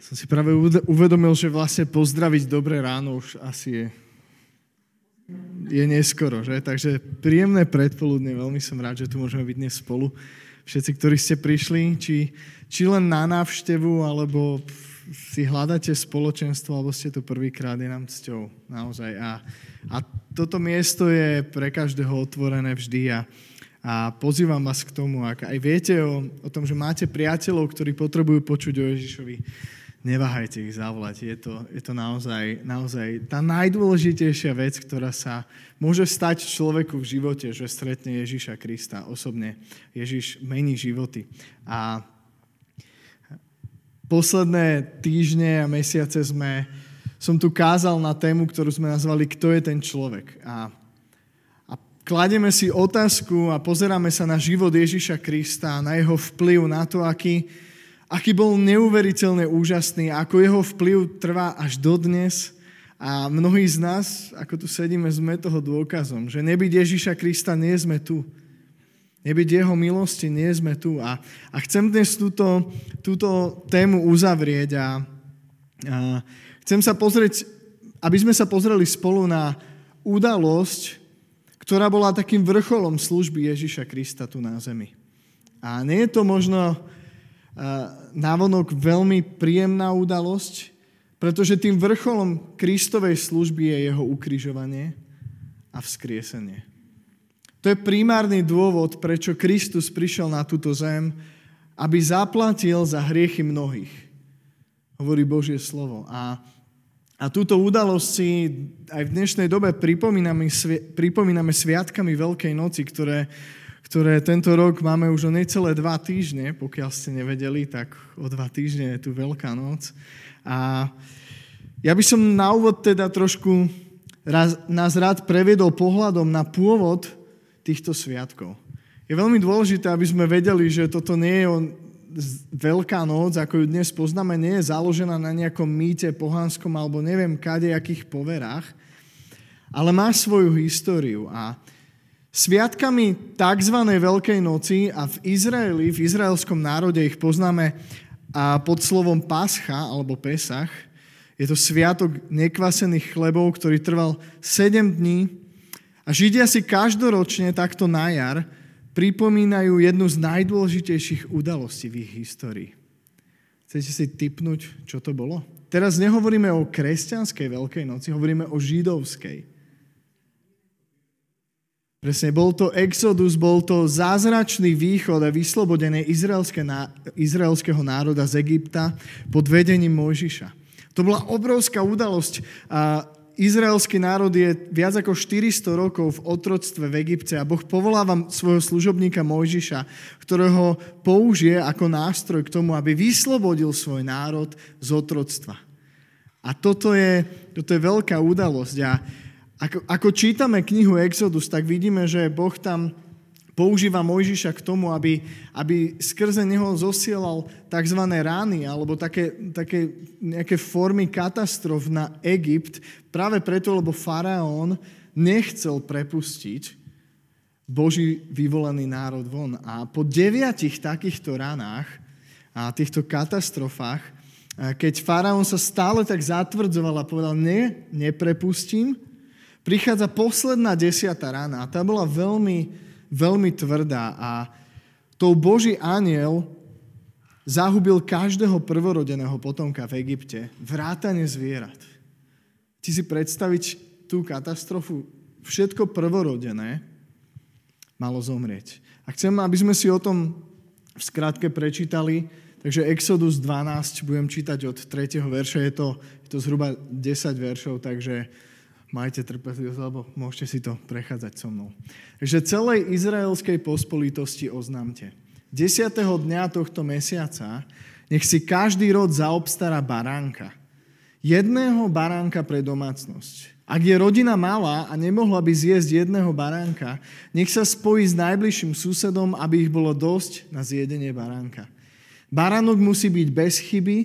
Som si práve uvedomil, že vlastne pozdraviť dobré ráno už asi je, je neskoro, že? Takže príjemné predpoludne, veľmi som rád, že tu môžeme byť dnes spolu. Všetci, ktorí ste prišli, či, či len na návštevu, alebo si hľadáte spoločenstvo, alebo ste tu prvýkrát, je nám cťou, naozaj. A, a toto miesto je pre každého otvorené vždy a, a pozývam vás k tomu, ak aj viete o, o tom, že máte priateľov, ktorí potrebujú počuť o Ježišovi, neváhajte ich zavolať. Je to, je to naozaj, naozaj tá najdôležitejšia vec, ktorá sa môže stať človeku v živote, že stretne Ježiša Krista osobne. Ježiš mení životy. A posledné týždne a mesiace sme, som tu kázal na tému, ktorú sme nazvali Kto je ten človek. A, a kladieme si otázku a pozeráme sa na život Ježiša Krista, na jeho vplyv, na to, aký, aký bol neuveriteľne úžasný, ako jeho vplyv trvá až dodnes. A mnohí z nás, ako tu sedíme, sme toho dôkazom, že nebyť Ježiša Krista, nie sme tu. Nebyť jeho milosti, nie sme tu. A, a chcem dnes túto, túto tému uzavrieť a, a chcem sa pozrieť, aby sme sa pozreli spolu na udalosť, ktorá bola takým vrcholom služby Ježiša Krista tu na zemi. A nie je to možno návonok veľmi príjemná udalosť, pretože tým vrcholom Kristovej služby je jeho ukrižovanie a vzkriesenie. To je primárny dôvod, prečo Kristus prišiel na túto zem, aby zaplatil za hriechy mnohých. Hovorí Božie slovo. A, a túto udalosť si aj v dnešnej dobe pripomíname, pripomíname sviatkami Veľkej noci, ktoré ktoré tento rok máme už o necelé dva týždne. Pokiaľ ste nevedeli, tak o dva týždne je tu Veľká noc. A ja by som na úvod teda trošku raz, nás rád previedol pohľadom na pôvod týchto sviatkov. Je veľmi dôležité, aby sme vedeli, že toto nie je o Veľká noc, ako ju dnes poznáme, nie je založená na nejakom mýte pohanskom alebo neviem kade, akých poverách, ale má svoju históriu. A Sviatkami tzv. Veľkej noci a v Izraeli, v izraelskom národe ich poznáme a pod slovom Pascha alebo Pesach. Je to sviatok nekvasených chlebov, ktorý trval 7 dní a Židia si každoročne takto na jar pripomínajú jednu z najdôležitejších udalostí v ich histórii. Chcete si typnúť, čo to bolo? Teraz nehovoríme o kresťanskej Veľkej noci, hovoríme o židovskej. Presne, bol to exodus, bol to zázračný východ a vyslobodenie izraelské, izraelského národa z Egypta pod vedením Mojžiša. To bola obrovská udalosť. A izraelský národ je viac ako 400 rokov v otroctve v Egypte a Boh povoláva svojho služobníka Mojžiša, ktorého použije ako nástroj k tomu, aby vyslobodil svoj národ z otroctva. A toto je, toto je veľká udalosť. A ako, ako čítame knihu Exodus, tak vidíme, že Boh tam používa Mojžiša k tomu, aby, aby skrze neho zosielal tzv. rány alebo také, také nejaké formy katastrof na Egypt, práve preto, lebo faraón nechcel prepustiť Boží vyvolený národ von. A po deviatich takýchto ranách a týchto katastrofách, keď faraón sa stále tak zatvrdzoval a povedal, ne, neprepustím, prichádza posledná desiatá rána a tá bola veľmi, veľmi tvrdá a tou Boží aniel zahubil každého prvorodeného potomka v Egypte, vrátane zvierat. Ti si predstaviť tú katastrofu, všetko prvorodené malo zomrieť. A chcem, aby sme si o tom v skratke prečítali, takže Exodus 12 budem čítať od 3. verša, je to, je to zhruba 10 veršov, takže majte trpezlivosť, alebo môžete si to prechádzať so mnou. Takže celej izraelskej pospolitosti oznámte. 10. dňa tohto mesiaca nech si každý rod zaobstará baránka. Jedného baránka pre domácnosť. Ak je rodina malá a nemohla by zjesť jedného baránka, nech sa spojí s najbližším susedom, aby ich bolo dosť na zjedenie baránka. Baránok musí byť bez chyby,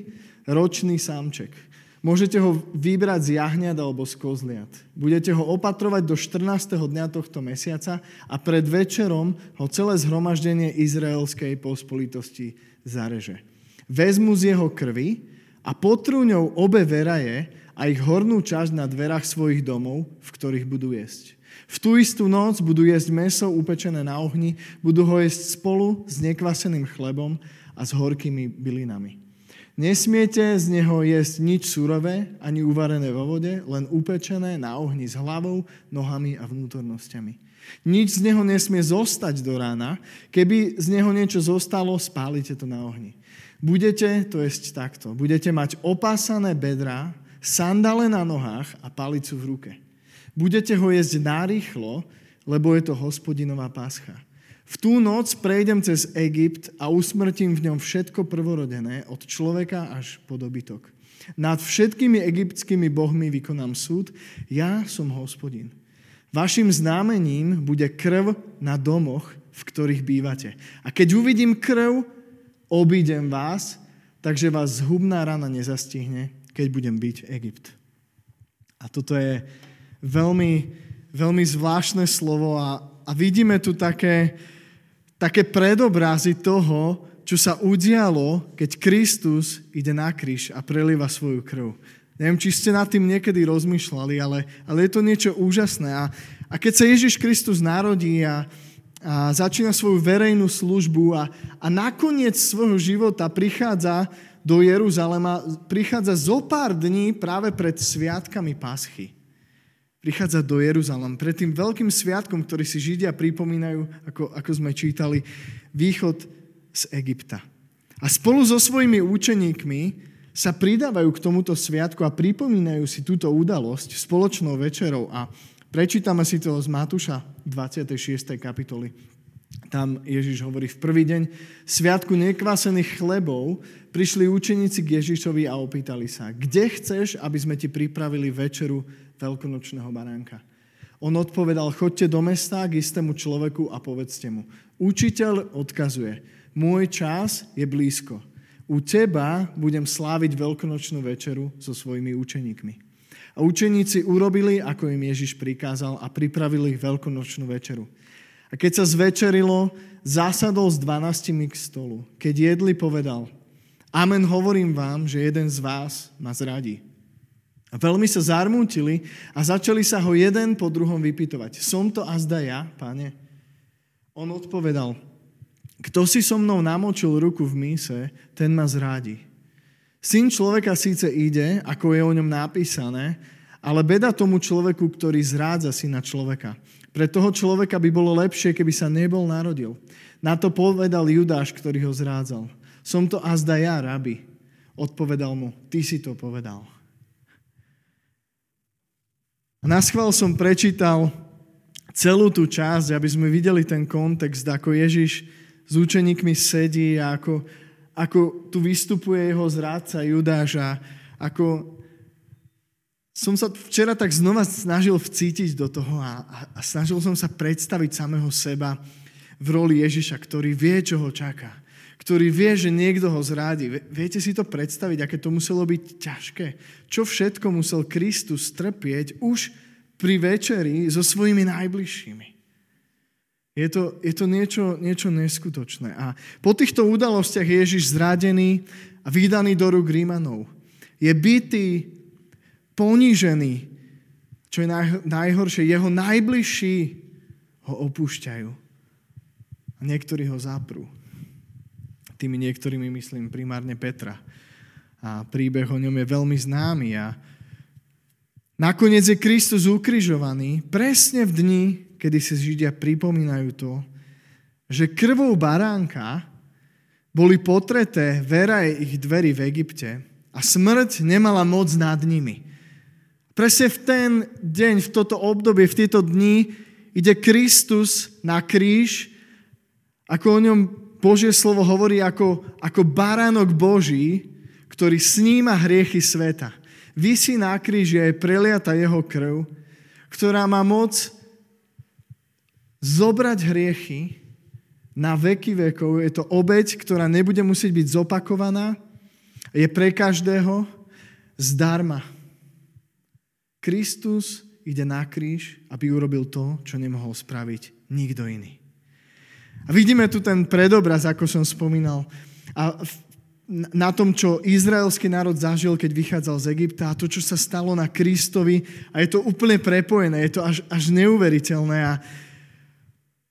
ročný samček. Môžete ho vybrať z jahňat alebo z kozliat. Budete ho opatrovať do 14. dňa tohto mesiaca a pred večerom ho celé zhromaždenie izraelskej pospolitosti zareže. Vezmu z jeho krvi a potrú ňou obe veraje a ich hornú časť na dverách svojich domov, v ktorých budú jesť. V tú istú noc budú jesť meso upečené na ohni, budú ho jesť spolu s nekvaseným chlebom a s horkými bylinami. Nesmiete z neho jesť nič surové, ani uvarené vo vode, len upečené na ohni s hlavou, nohami a vnútornosťami. Nič z neho nesmie zostať do rána. Keby z neho niečo zostalo, spálite to na ohni. Budete to jesť takto. Budete mať opásané bedrá, sandale na nohách a palicu v ruke. Budete ho jesť narýchlo, lebo je to hospodinová páscha. V tú noc prejdem cez Egypt a usmrtím v ňom všetko prvorodené, od človeka až po dobytok. Nad všetkými egyptskými bohmi vykonám súd, ja som hospodin. Vašim známením bude krv na domoch, v ktorých bývate. A keď uvidím krv, obídem vás, takže vás zhubná rana nezastihne, keď budem byť Egypt. A toto je veľmi, veľmi zvláštne slovo a, a vidíme tu také, také predobrazy toho, čo sa udialo, keď Kristus ide na kríž a prelieva svoju krv. Neviem, či ste nad tým niekedy rozmýšľali, ale, ale je to niečo úžasné. A, a keď sa Ježiš Kristus narodí a, a začína svoju verejnú službu a, a nakoniec svojho života prichádza do Jeruzalema, prichádza zo pár dní práve pred sviatkami Paschy prichádza do Jeruzalem. Pred tým veľkým sviatkom, ktorý si Židia pripomínajú, ako, ako sme čítali, východ z Egypta. A spolu so svojimi účeníkmi sa pridávajú k tomuto sviatku a pripomínajú si túto udalosť spoločnou večerou. A prečítame si to z Matúša 26. kapitoly. Tam Ježiš hovorí v prvý deň sviatku nekvásených chlebov prišli učeníci k Ježišovi a opýtali sa, kde chceš, aby sme ti pripravili večeru veľkonočného baránka. On odpovedal, chodte do mesta k istému človeku a povedzte mu. Učiteľ odkazuje, môj čas je blízko. U teba budem sláviť veľkonočnú večeru so svojimi učeníkmi. A učeníci urobili, ako im Ježiš prikázal a pripravili veľkonočnú večeru. A keď sa zvečerilo, zasadol s dvanáctimi k stolu. Keď jedli, povedal, Amen, hovorím vám, že jeden z vás ma zradí. A veľmi sa zarmútili a začali sa ho jeden po druhom vypytovať. Som to azda ja, pane? On odpovedal, kto si so mnou namočil ruku v míse, ten ma zrádi. Syn človeka síce ide, ako je o ňom napísané, ale beda tomu človeku, ktorý zrádza syna človeka. Pre toho človeka by bolo lepšie, keby sa nebol narodil. Na to povedal Judáš, ktorý ho zrádzal. Som to azda ja, rabi. Odpovedal mu, ty si to povedal. A na schvál som prečítal celú tú časť, aby sme videli ten kontext, ako Ježiš s učeníkmi sedí ako, ako tu vystupuje jeho zrádca Judáš a ako som sa včera tak znova snažil vcítiť do toho a, a, a snažil som sa predstaviť samého seba v roli Ježiša, ktorý vie, čo ho čaká. Ktorý vie, že niekto ho zrádi. Viete si to predstaviť, aké to muselo byť ťažké? Čo všetko musel Kristus trpieť už pri večeri so svojimi najbližšími. Je to, je to niečo, niečo neskutočné. A po týchto udalostiach je Ježiš zradený a vydaný do rúk Rímanov. Je bytý, ponížený, čo je naj, najhoršie. Jeho najbližší ho opúšťajú. A niektorí ho zaprú. Tými niektorými myslím primárne Petra. A príbeh o ňom je veľmi známy a nakoniec je Kristus ukrižovaný presne v dni, kedy si Židia pripomínajú to, že krvou baránka boli potreté veraje ich dverí v Egypte a smrť nemala moc nad nimi. Presne v ten deň, v toto obdobie, v tieto dni ide Kristus na kríž, ako o ňom Božie slovo hovorí ako, ako baránok Boží, ktorý sníma hriechy sveta. Vysí na kríži je preliata jeho krv, ktorá má moc zobrať hriechy na veky vekov. Je to obeď, ktorá nebude musieť byť zopakovaná. Je pre každého zdarma. Kristus ide na kríž, aby urobil to, čo nemohol spraviť nikto iný. A vidíme tu ten predobraz, ako som spomínal. A na tom, čo izraelský národ zažil, keď vychádzal z Egypta a to, čo sa stalo na Kristovi. A je to úplne prepojené, je to až, až neuveriteľné. A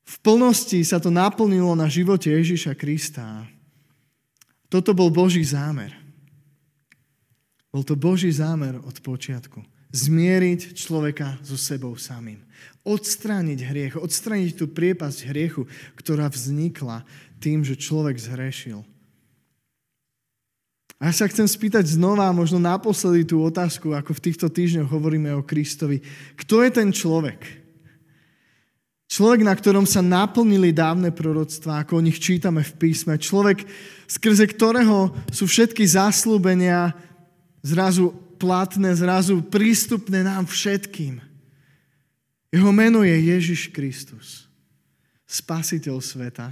v plnosti sa to naplnilo na živote Ježiša Krista. Toto bol Boží zámer. Bol to Boží zámer od počiatku. Zmieriť človeka so sebou samým. Odstrániť hriech, odstrániť tú priepasť hriechu, ktorá vznikla tým, že človek zhrešil. A ja sa chcem spýtať znova, možno naposledy tú otázku, ako v týchto týždňoch hovoríme o Kristovi. Kto je ten človek? Človek, na ktorom sa naplnili dávne proroctvá, ako o nich čítame v písme. Človek, skrze ktorého sú všetky záslúbenia zrazu platné, zrazu prístupné nám všetkým. Jeho meno je Ježiš Kristus, spasiteľ sveta,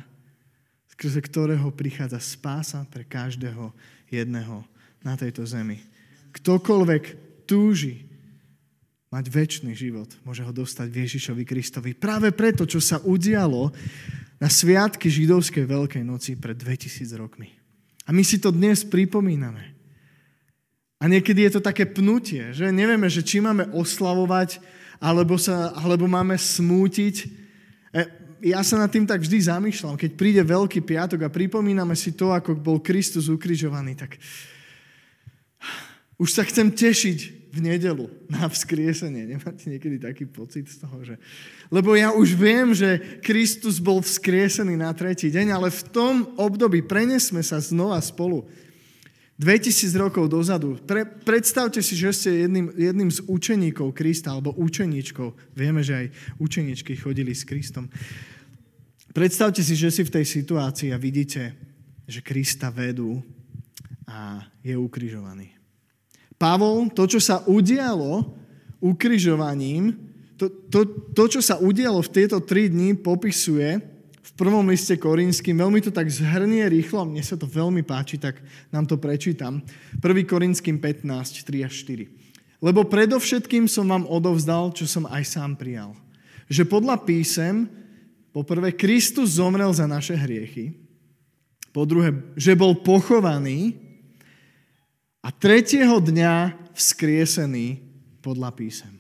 skrze ktorého prichádza spása pre každého jedného na tejto zemi. Ktokoľvek túži mať väčší život, môže ho dostať v Ježišovi Kristovi. Práve preto, čo sa udialo na sviatky židovskej Veľkej noci pred 2000 rokmi. A my si to dnes pripomíname. A niekedy je to také pnutie, že nevieme, že či máme oslavovať, alebo, sa, alebo máme smútiť. E, ja sa nad tým tak vždy zamýšľam, keď príde Veľký piatok a pripomíname si to, ako bol Kristus ukrižovaný, tak už sa chcem tešiť v nedelu na vzkriesenie. Nemáte niekedy taký pocit z toho, že... Lebo ja už viem, že Kristus bol vzkriesený na tretí deň, ale v tom období prenesme sa znova spolu 2000 rokov dozadu. Pre, predstavte si, že ste jedným, jedným z učeníkov Krista, alebo učeníčkov. Vieme, že aj učeníčky chodili s Kristom. Predstavte si, že si v tej situácii a vidíte, že Krista vedú a je ukrižovaný. Pavol, to, čo sa udialo ukrižovaním, to, to, to, čo sa udialo v tieto tri dni, popisuje prvom liste Korinským, veľmi to tak zhrnie rýchlo, mne sa to veľmi páči, tak nám to prečítam. 1. Korinským 15, 3 a 4. Lebo predovšetkým som vám odovzdal, čo som aj sám prijal. Že podľa písem, po prvé, Kristus zomrel za naše hriechy, po druhé, že bol pochovaný a tretieho dňa vzkriesený podľa písem.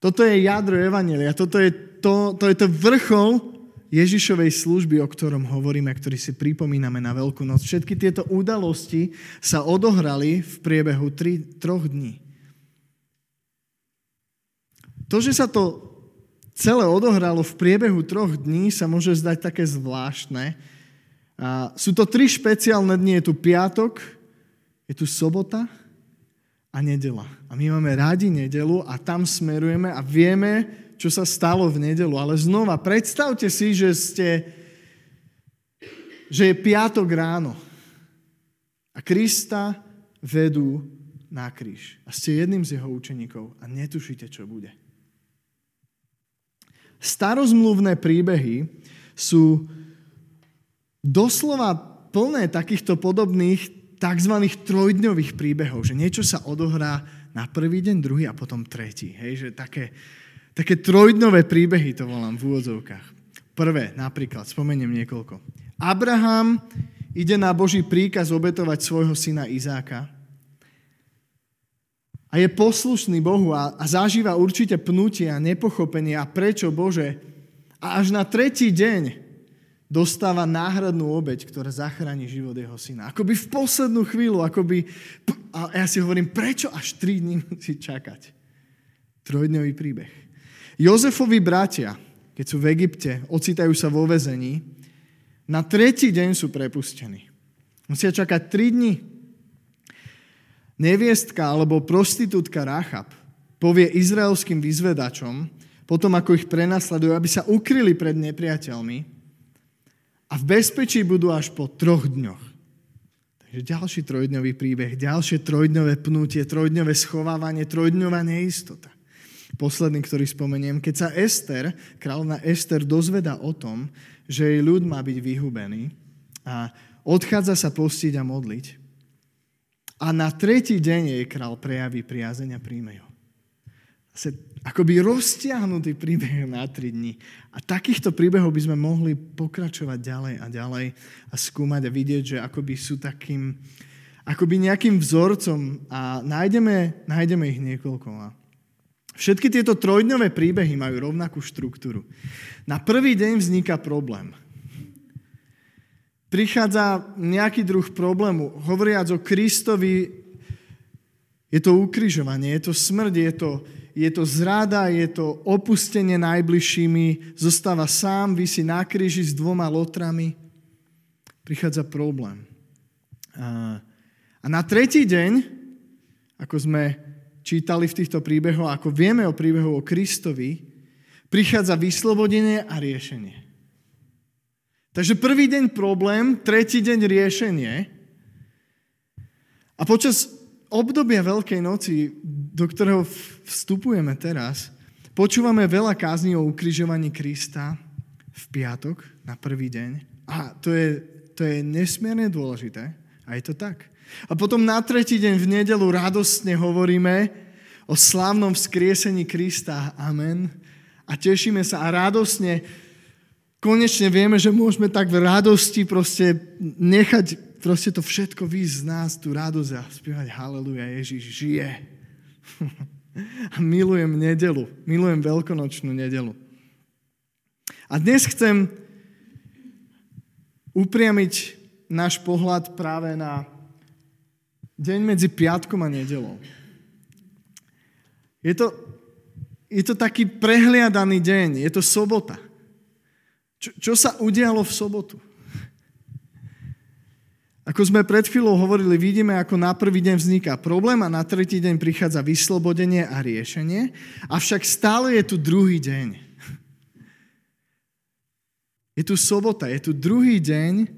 Toto je jadro Evanelia, toto je to, to, je to vrchol Ježišovej služby, o ktorom hovoríme, ktorý si pripomíname na Veľkú noc. Všetky tieto udalosti sa odohrali v priebehu tri, troch dní. To, že sa to celé odohralo v priebehu troch dní, sa môže zdať také zvláštne. A sú to tri špeciálne dni. Je tu piatok, je tu sobota a nedela. A my máme rádi nedelu a tam smerujeme a vieme, čo sa stalo v nedelu. Ale znova, predstavte si, že ste, že je piatok ráno a Krista vedú na kríž. A ste jedným z jeho učeníkov a netušíte, čo bude. Starozmluvné príbehy sú doslova plné takýchto podobných tzv. trojdňových príbehov, že niečo sa odohrá na prvý deň, druhý a potom tretí. Hej, že také, Také trojdnové príbehy to volám v úvodzovkách. Prvé, napríklad, spomeniem niekoľko. Abraham ide na Boží príkaz obetovať svojho syna Izáka a je poslušný Bohu a, a zažíva určite pnutie a nepochopenie a prečo Bože. A až na tretí deň dostáva náhradnú obeď, ktorá zachráni život jeho syna. Akoby v poslednú chvíľu, akoby... A ja si hovorím, prečo až tri dní musí čakať? Trojdňový príbeh. Jozefovi bratia, keď sú v Egypte, ocitajú sa vo vezení, na tretí deň sú prepustení. Musia čakať tri dni. Neviestka alebo prostitútka Rachab povie izraelským vyzvedačom, potom ako ich prenasledujú, aby sa ukryli pred nepriateľmi a v bezpečí budú až po troch dňoch. Takže ďalší trojdňový príbeh, ďalšie trojdňové pnutie, trojdňové schovávanie, trojdňová neistota posledný, ktorý spomeniem, keď sa Ester, kráľovna Ester dozveda o tom, že jej ľud má byť vyhubený a odchádza sa postiť a modliť. A na tretí deň jej král prejaví priazeň a príjme ho. akoby roztiahnutý príbeh na tri dni. A takýchto príbehov by sme mohli pokračovať ďalej a ďalej a skúmať a vidieť, že akoby sú takým, akoby nejakým vzorcom a nájdeme, nájdeme ich niekoľko. Všetky tieto trojdňové príbehy majú rovnakú štruktúru. Na prvý deň vzniká problém. Prichádza nejaký druh problému. Hovoriac o Kristovi, je to ukrižovanie, je to smrť, je to, je to zrada, je to opustenie najbližšími, zostáva sám, vysí na kríži s dvoma lotrami. Prichádza problém. A na tretí deň, ako sme čítali v týchto príbehoch, ako vieme o príbehu o Kristovi, prichádza vyslobodenie a riešenie. Takže prvý deň problém, tretí deň riešenie. A počas obdobia Veľkej noci, do ktorého vstupujeme teraz, počúvame veľa kázní o ukrižovaní Krista v piatok na prvý deň. A to je, to je nesmierne dôležité. A je to tak. A potom na tretí deň v nedelu radostne hovoríme o slávnom vzkriesení Krista. Amen. A tešíme sa a radostne konečne vieme, že môžeme tak v radosti proste nechať proste to všetko výjsť z nás, tú radosť a spievať Haleluja, Ježiš žije. a milujem nedelu, milujem veľkonočnú nedelu. A dnes chcem upriamiť náš pohľad práve na deň medzi piatkom a nedelou. Je to, je to taký prehliadaný deň, je to sobota. Čo, čo sa udialo v sobotu? Ako sme pred chvíľou hovorili, vidíme, ako na prvý deň vzniká problém a na tretí deň prichádza vyslobodenie a riešenie, avšak stále je tu druhý deň. Je tu sobota, je tu druhý deň,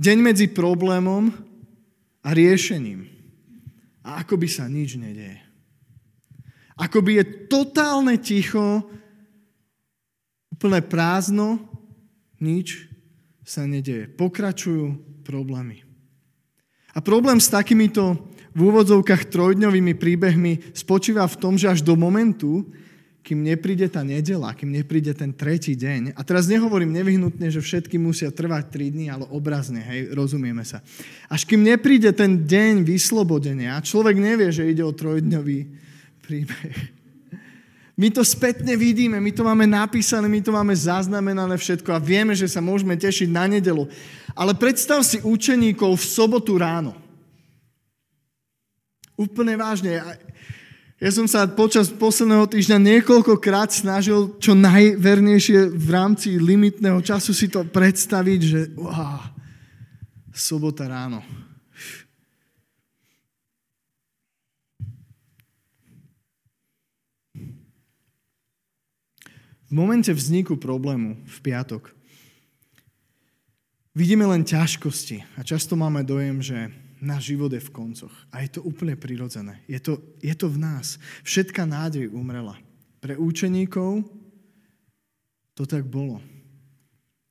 deň medzi problémom a riešením. A akoby sa nič nedieje. Akoby je totálne ticho, úplne prázdno, nič sa nedieje. Pokračujú problémy. A problém s takýmito v úvodzovkách trojdňovými príbehmi spočíva v tom, že až do momentu, kým nepríde tá nedela, kým nepríde ten tretí deň, a teraz nehovorím nevyhnutne, že všetky musia trvať 3 dní, ale obrazne, hej, rozumieme sa. Až kým nepríde ten deň vyslobodenia, človek nevie, že ide o trojdňový príbeh. My to spätne vidíme, my to máme napísané, my to máme zaznamenané všetko a vieme, že sa môžeme tešiť na nedelu. Ale predstav si učeníkov v sobotu ráno. Úplne vážne. Ja som sa počas posledného týždňa niekoľkokrát snažil čo najvernejšie v rámci limitného času si to predstaviť, že wow, sobota ráno. V momente vzniku problému v piatok vidíme len ťažkosti a často máme dojem, že náš život je v koncoch. A je to úplne prirodzené. Je to, je to v nás. Všetká nádej umrela. Pre účeníkov to tak bolo.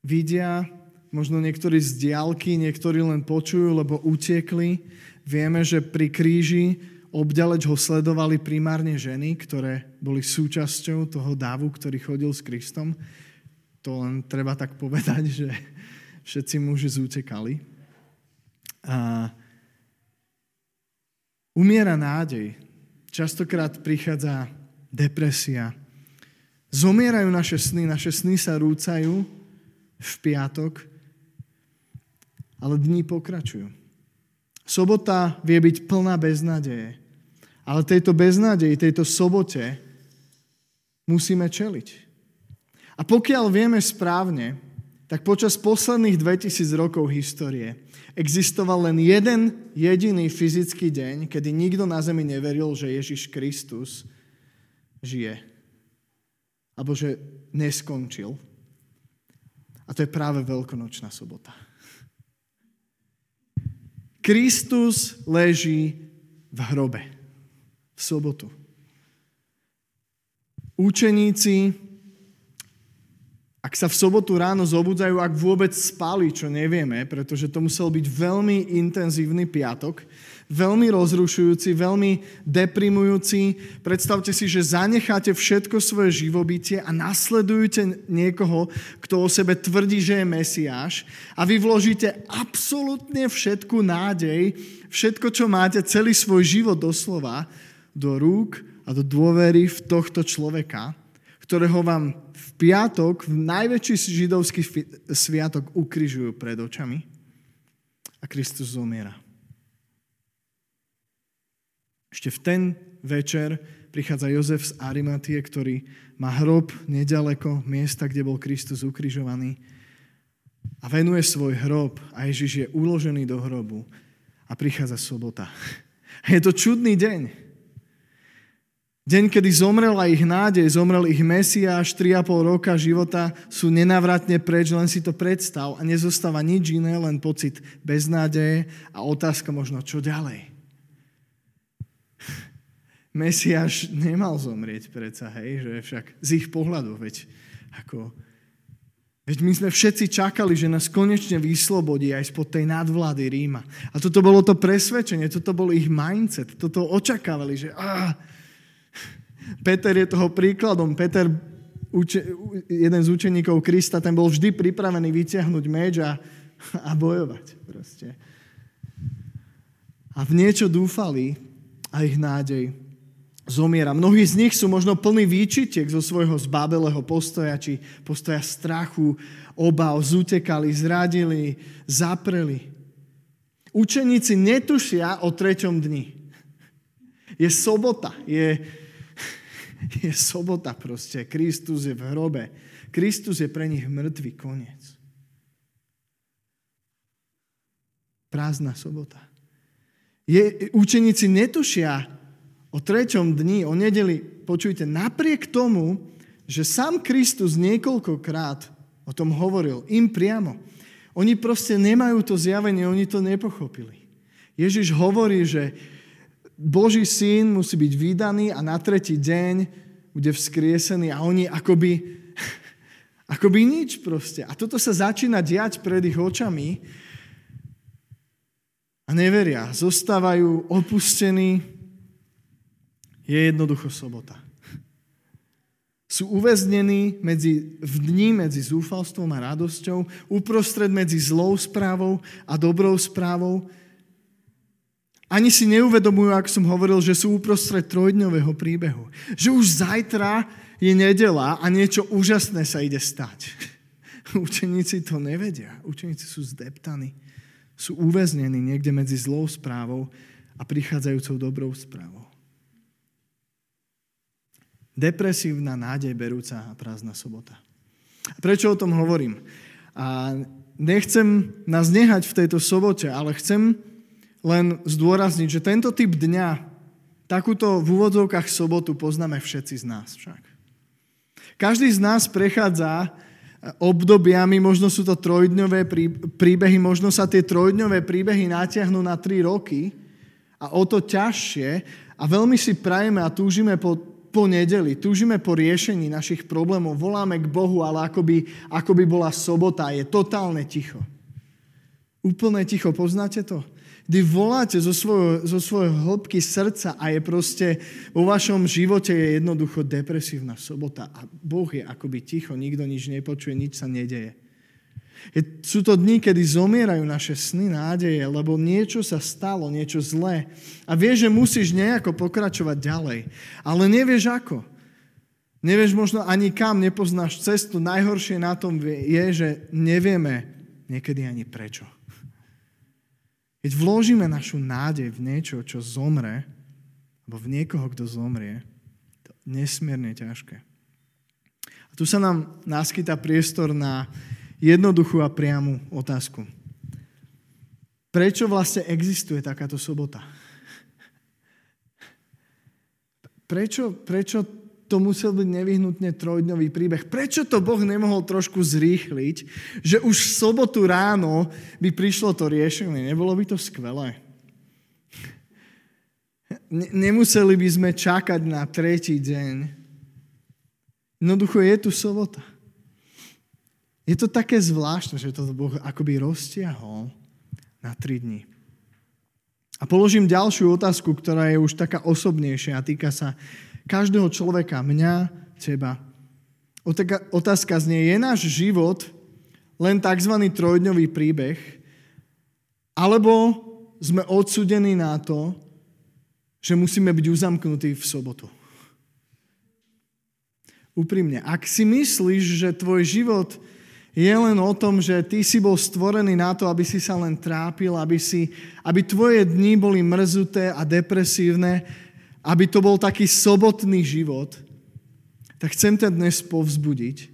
Vidia, možno niektorí z diálky, niektorí len počujú, lebo utiekli. Vieme, že pri kríži Obďaleč ho sledovali primárne ženy, ktoré boli súčasťou toho dávu, ktorý chodil s Kristom. To len treba tak povedať, že všetci muži zútekali. A umiera nádej. Častokrát prichádza depresia. Zomierajú naše sny, naše sny sa rúcajú v piatok, ale dní pokračujú. Sobota vie byť plná beznádeje. Ale tejto beznádeji, tejto sobote musíme čeliť. A pokiaľ vieme správne, tak počas posledných 2000 rokov histórie existoval len jeden jediný fyzický deň, kedy nikto na zemi neveril, že Ježiš Kristus žije. Alebo že neskončil. A to je práve Veľkonočná sobota. Kristus leží v hrobe v sobotu. Učeníci Ak sa v sobotu ráno zobudzajú, ak vôbec spali, čo nevieme, pretože to musel byť veľmi intenzívny piatok, veľmi rozrušujúci, veľmi deprimujúci. Predstavte si, že zanecháte všetko svoje živobytie a nasledujete niekoho, kto o sebe tvrdí, že je Mesiáš a vy vložíte absolútne všetku nádej, všetko, čo máte, celý svoj život doslova, do rúk a do dôvery v tohto človeka, ktorého vám v piatok, v najväčší židovský sviatok ukrižujú pred očami a Kristus zomiera. Ešte v ten večer prichádza Jozef z Arimatie, ktorý má hrob nedaleko miesta, kde bol Kristus ukrižovaný a venuje svoj hrob a Ježiš je uložený do hrobu a prichádza sobota. Je to čudný deň. Deň, kedy zomrela ich nádej, zomrel ich Mesiáš, 3,5 roka života sú nenávratne preč, len si to predstav a nezostáva nič iné, len pocit beznádeje a otázka možno, čo ďalej. Mesiáš nemal zomrieť predsa, hej, že však z ich pohľadu, veď ako, veď my sme všetci čakali, že nás konečne vyslobodí aj spod tej nadvlády Ríma. A toto bolo to presvedčenie, toto bol ich mindset, toto očakávali, že á, Peter je toho príkladom. Peter, jeden z učeníkov Krista, ten bol vždy pripravený vyťahnuť meč a, a bojovať proste. A v niečo dúfali a ich nádej zomiera. Mnohí z nich sú možno plní výčitiek zo svojho zbabelého postoja, či postoja strachu, obav, zutekali, zradili, zapreli. Učeníci netušia o treťom dni. Je sobota, je, je sobota proste. Kristus je v hrobe. Kristus je pre nich mŕtvý koniec. Prázdna sobota. Je, učeníci netušia, o treťom dni, o nedeli, počujte, napriek tomu, že sám Kristus niekoľkokrát o tom hovoril, im priamo. Oni proste nemajú to zjavenie, oni to nepochopili. Ježiš hovorí, že Boží syn musí byť vydaný a na tretí deň bude vzkriesený a oni akoby, akoby nič proste. A toto sa začína diať pred ich očami a neveria. Zostávajú opustení, je jednoducho sobota. Sú uväznení medzi, v dni medzi zúfalstvom a radosťou, uprostred medzi zlou správou a dobrou správou. Ani si neuvedomujú, ako som hovoril, že sú uprostred trojdňového príbehu. Že už zajtra je nedela a niečo úžasné sa ide stať. Učeníci to nevedia. Učeníci sú zdeptaní. Sú uväznení niekde medzi zlou správou a prichádzajúcou dobrou správou. Depresívna, nádej berúca a prázdna sobota. Prečo o tom hovorím? A nechcem nás nehať v tejto sobote, ale chcem len zdôrazniť, že tento typ dňa, takúto v úvodzovkách sobotu poznáme všetci z nás však. Každý z nás prechádza obdobiami, možno sú to trojdňové príbehy, možno sa tie trojdňové príbehy natiahnú na tri roky a o to ťažšie a veľmi si prajeme a túžime po po nedeli, túžime po riešení našich problémov, voláme k Bohu, ale akoby, akoby bola sobota, je totálne ticho. Úplne ticho, poznáte to? Kdy voláte zo svojho, zo svojho hĺbky srdca a je proste vo vašom živote je jednoducho depresívna sobota a Boh je akoby ticho, nikto nič nepočuje, nič sa nedeje. Je, sú to dni, kedy zomierajú naše sny, nádeje, lebo niečo sa stalo, niečo zlé. A vieš, že musíš nejako pokračovať ďalej. Ale nevieš ako. Nevieš možno ani kam, nepoznáš cestu. Najhoršie na tom je, že nevieme niekedy ani prečo. Keď vložíme našu nádej v niečo, čo zomre, alebo v niekoho, kto zomrie, to je nesmierne ťažké. A tu sa nám naskytá priestor na jednoduchú a priamu otázku. Prečo vlastne existuje takáto sobota? Prečo, prečo to musel byť nevyhnutne trojdňový príbeh? Prečo to Boh nemohol trošku zrýchliť, že už v sobotu ráno by prišlo to riešenie? Nebolo by to skvelé? Nemuseli by sme čakať na tretí deň. Jednoducho je tu sobota. Je to také zvláštne, že to Boh akoby roztiahol na tri dní. A položím ďalšiu otázku, ktorá je už taká osobnejšia a týka sa každého človeka, mňa, teba. Otázka znie, je náš život len tzv. trojdňový príbeh, alebo sme odsudení na to, že musíme byť uzamknutí v sobotu. Úprimne, ak si myslíš, že tvoj život je len o tom, že ty si bol stvorený na to, aby si sa len trápil, aby, si, aby tvoje dni boli mrzuté a depresívne, aby to bol taký sobotný život, tak chcem ťa dnes povzbudiť,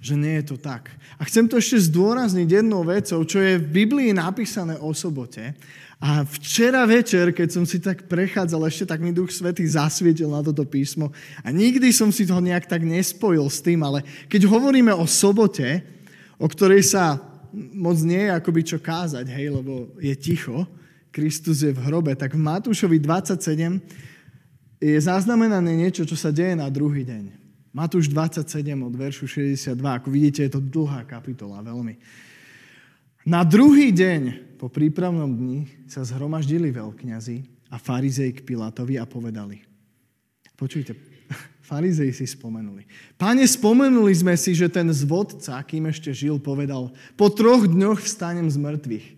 že nie je to tak. A chcem to ešte zdôrazniť jednou vecou, čo je v Biblii napísané o sobote. A včera večer, keď som si tak prechádzal, ešte tak mi Duch Svetý zasvietil na toto písmo a nikdy som si toho nejak tak nespojil s tým, ale keď hovoríme o sobote, o ktorej sa moc nie je akoby čo kázať, hej, lebo je ticho, Kristus je v hrobe, tak v Matúšovi 27 je zaznamenané niečo, čo sa deje na druhý deň. Matúš 27 od veršu 62, ako vidíte, je to dlhá kapitola, veľmi. Na druhý deň po prípravnom dni sa zhromaždili veľkňazi a farizej k Pilátovi a povedali. Počujte, farizej si spomenuli. Páne, spomenuli sme si, že ten zvodca, kým ešte žil, povedal, po troch dňoch vstanem z mŕtvych.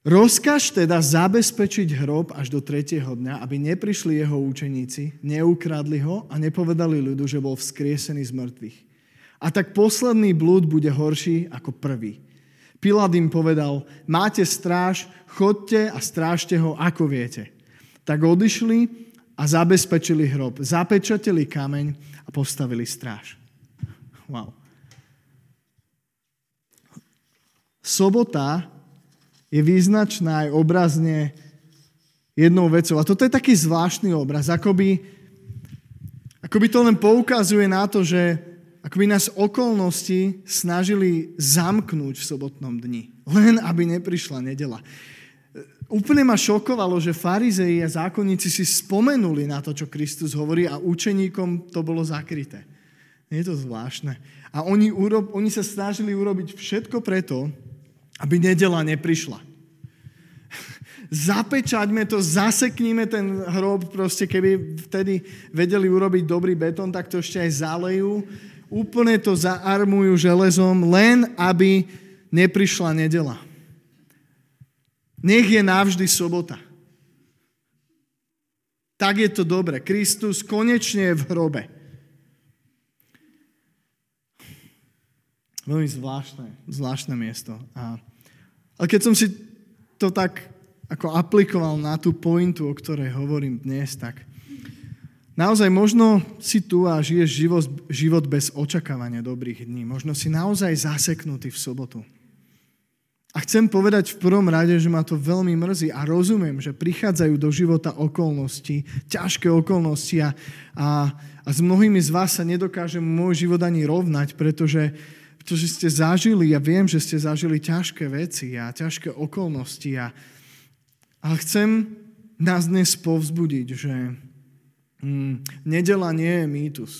Rozkaž teda zabezpečiť hrob až do tretieho dňa, aby neprišli jeho učeníci, neukradli ho a nepovedali ľudu, že bol vzkriesený z mŕtvych. A tak posledný blúd bude horší ako prvý. Pilát im povedal, máte stráž, chodte a strážte ho, ako viete. Tak odišli a zabezpečili hrob, zapečatili kameň a postavili stráž. Wow. Sobota je význačná aj obrazne jednou vecou. A toto je taký zvláštny obraz, akoby, akoby to len poukazuje na to, že ako by nás okolnosti snažili zamknúť v sobotnom dni. Len aby neprišla nedela. Úplne ma šokovalo, že farizei a zákonníci si spomenuli na to, čo Kristus hovorí a učeníkom to bolo zakryté. Nie je to zvláštne. A oni, urob, oni sa snažili urobiť všetko preto, aby nedela neprišla. Zapečaťme to, zasekníme ten hrob, proste keby vtedy vedeli urobiť dobrý betón, tak to ešte aj zalejú úplne to zaarmujú železom, len aby neprišla nedela. Nech je navždy sobota. Tak je to dobre. Kristus konečne je v hrobe. Veľmi zvláštne, zvláštne miesto. A, ale keď som si to tak ako aplikoval na tú pointu, o ktorej hovorím dnes, tak Naozaj možno si tu a žiješ život, život bez očakávania dobrých dní. Možno si naozaj zaseknutý v sobotu. A chcem povedať v prvom rade, že ma to veľmi mrzí a rozumiem, že prichádzajú do života okolnosti, ťažké okolnosti a, a, a s mnohými z vás sa nedokážem môj život ani rovnať, pretože, pretože ste zažili, ja viem, že ste zažili ťažké veci a ťažké okolnosti. A, ale chcem nás dnes povzbudiť, že, Mm, nedela nie je mýtus.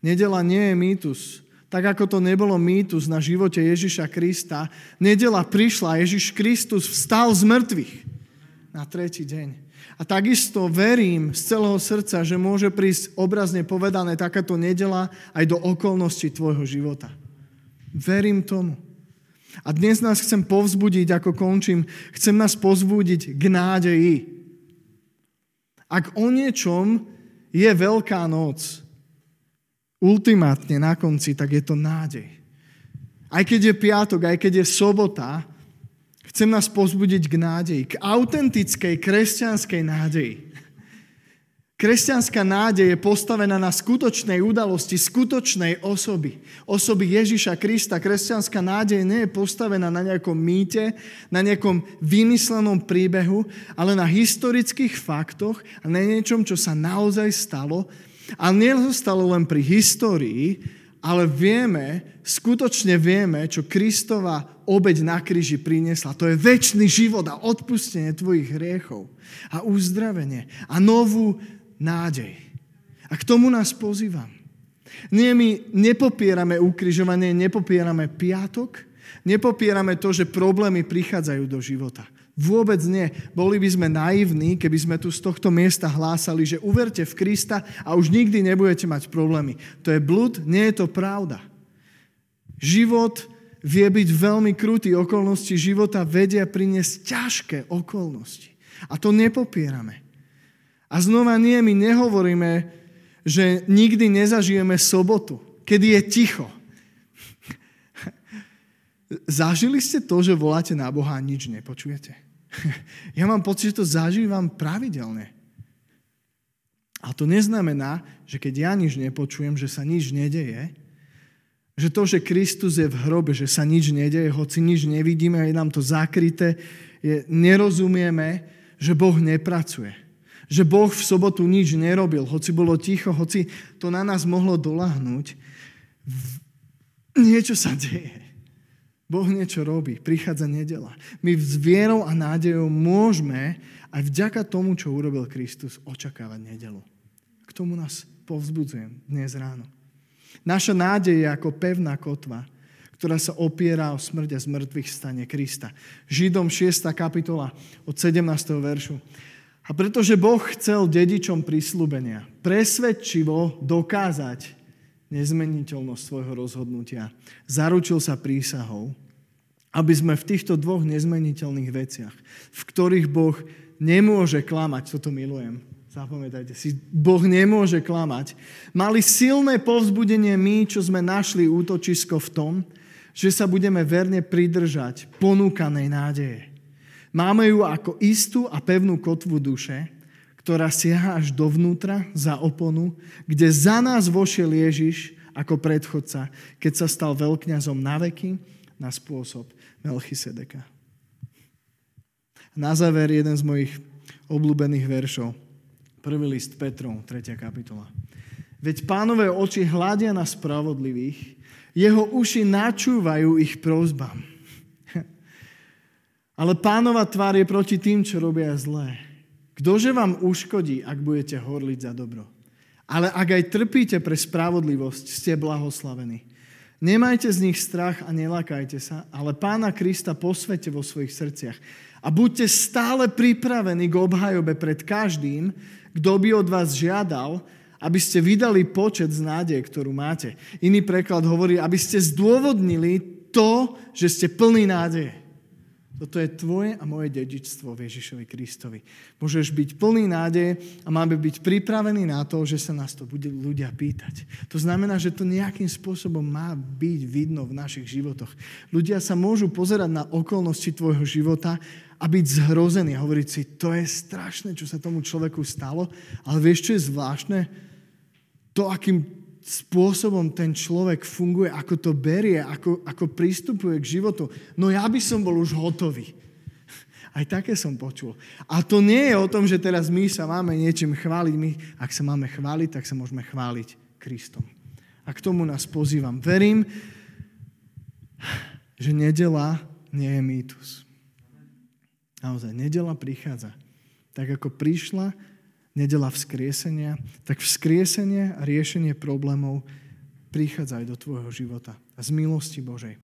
Nedela nie je mýtus. Tak ako to nebolo mýtus na živote Ježiša Krista, nedela prišla, Ježiš Kristus vstal z mŕtvych na tretí deň. A takisto verím z celého srdca, že môže prísť obrazne povedané takáto nedela aj do okolností tvojho života. Verím tomu. A dnes nás chcem povzbudiť, ako končím, chcem nás povzbudiť k nádeji. Ak o niečom je Veľká noc, ultimátne na konci, tak je to nádej. Aj keď je piatok, aj keď je sobota, chcem nás pozbudiť k nádeji, k autentickej kresťanskej nádeji. Kresťanská nádej je postavená na skutočnej udalosti, skutočnej osoby. Osoby Ježiša Krista. Kresťanská nádej nie je postavená na nejakom mýte, na nejakom vymyslenom príbehu, ale na historických faktoch a na niečom, čo sa naozaj stalo. A nezostalo len pri histórii, ale vieme, skutočne vieme, čo Kristova obeď na kríži priniesla. To je väčší život a odpustenie tvojich hriechov a uzdravenie a novú nádej. A k tomu nás pozývam. Nie, my nepopierame ukrižovanie, nepopierame piatok, nepopierame to, že problémy prichádzajú do života. Vôbec nie. Boli by sme naivní, keby sme tu z tohto miesta hlásali, že uverte v Krista a už nikdy nebudete mať problémy. To je blud, nie je to pravda. Život vie byť veľmi krutý. Okolnosti života vedia priniesť ťažké okolnosti. A to nepopierame. A znova nie, my nehovoríme, že nikdy nezažijeme sobotu, kedy je ticho. Zažili ste to, že voláte na Boha a nič nepočujete? Ja mám pocit, že to zažívam pravidelne. A to neznamená, že keď ja nič nepočujem, že sa nič nedeje, že to, že Kristus je v hrobe, že sa nič nedeje, hoci nič nevidíme je nám to zakryté, je, nerozumieme, že Boh nepracuje. Že Boh v sobotu nič nerobil, hoci bolo ticho, hoci to na nás mohlo dolahnúť. Niečo sa deje. Boh niečo robí, prichádza nedela. My s vierou a nádejou môžeme aj vďaka tomu, čo urobil Kristus, očakávať nedelu. K tomu nás povzbudzujem dnes ráno. Naša nádej je ako pevná kotva, ktorá sa opiera o smrť a zmrtvých stane Krista. Židom 6. kapitola od 17. veršu. A pretože Boh chcel dedičom prislúbenia presvedčivo dokázať nezmeniteľnosť svojho rozhodnutia. Zaručil sa prísahou, aby sme v týchto dvoch nezmeniteľných veciach, v ktorých Boh nemôže klamať, toto milujem, zapamätajte si, Boh nemôže klamať, mali silné povzbudenie my, čo sme našli útočisko v tom, že sa budeme verne pridržať ponúkanej nádeje. Máme ju ako istú a pevnú kotvu duše, ktorá siaha až dovnútra za oponu, kde za nás vošiel Ježiš ako predchodca, keď sa stal veľkňazom na veky na spôsob Melchisedeka. Na záver jeden z mojich obľúbených veršov. Prvý list Petrov, 3. kapitola. Veď pánové oči hľadia na spravodlivých, jeho uši načúvajú ich prozbám. Ale pánova tvár je proti tým, čo robia zlé. Ktože vám uškodí, ak budete horliť za dobro? Ale ak aj trpíte pre spravodlivosť, ste blahoslavení. Nemajte z nich strach a nelakajte sa, ale pána Krista posvete vo svojich srdciach. A buďte stále pripravení k obhajobe pred každým, kto by od vás žiadal, aby ste vydali počet z nádej, ktorú máte. Iný preklad hovorí, aby ste zdôvodnili to, že ste plní nádeje. Toto je tvoje a moje dedičstvo v Ježišovi Kristovi. Môžeš byť plný nádeje a máme byť pripravení na to, že sa nás to bude ľudia pýtať. To znamená, že to nejakým spôsobom má byť vidno v našich životoch. Ľudia sa môžu pozerať na okolnosti tvojho života a byť zhrození a hovoriť si, to je strašné, čo sa tomu človeku stalo, ale vieš, čo je zvláštne? To, akým spôsobom ten človek funguje, ako to berie, ako, ako pristupuje k životu. No ja by som bol už hotový. Aj také som počul. A to nie je o tom, že teraz my sa máme niečím chváliť. My, ak sa máme chváliť, tak sa môžeme chváliť Kristom. A k tomu nás pozývam. Verím, že nedela nie je mýtus. Naozaj, nedela prichádza. Tak ako prišla, nedela vzkriesenia, tak vzkriesenie a riešenie problémov prichádza aj do tvojho života. A z milosti Božej.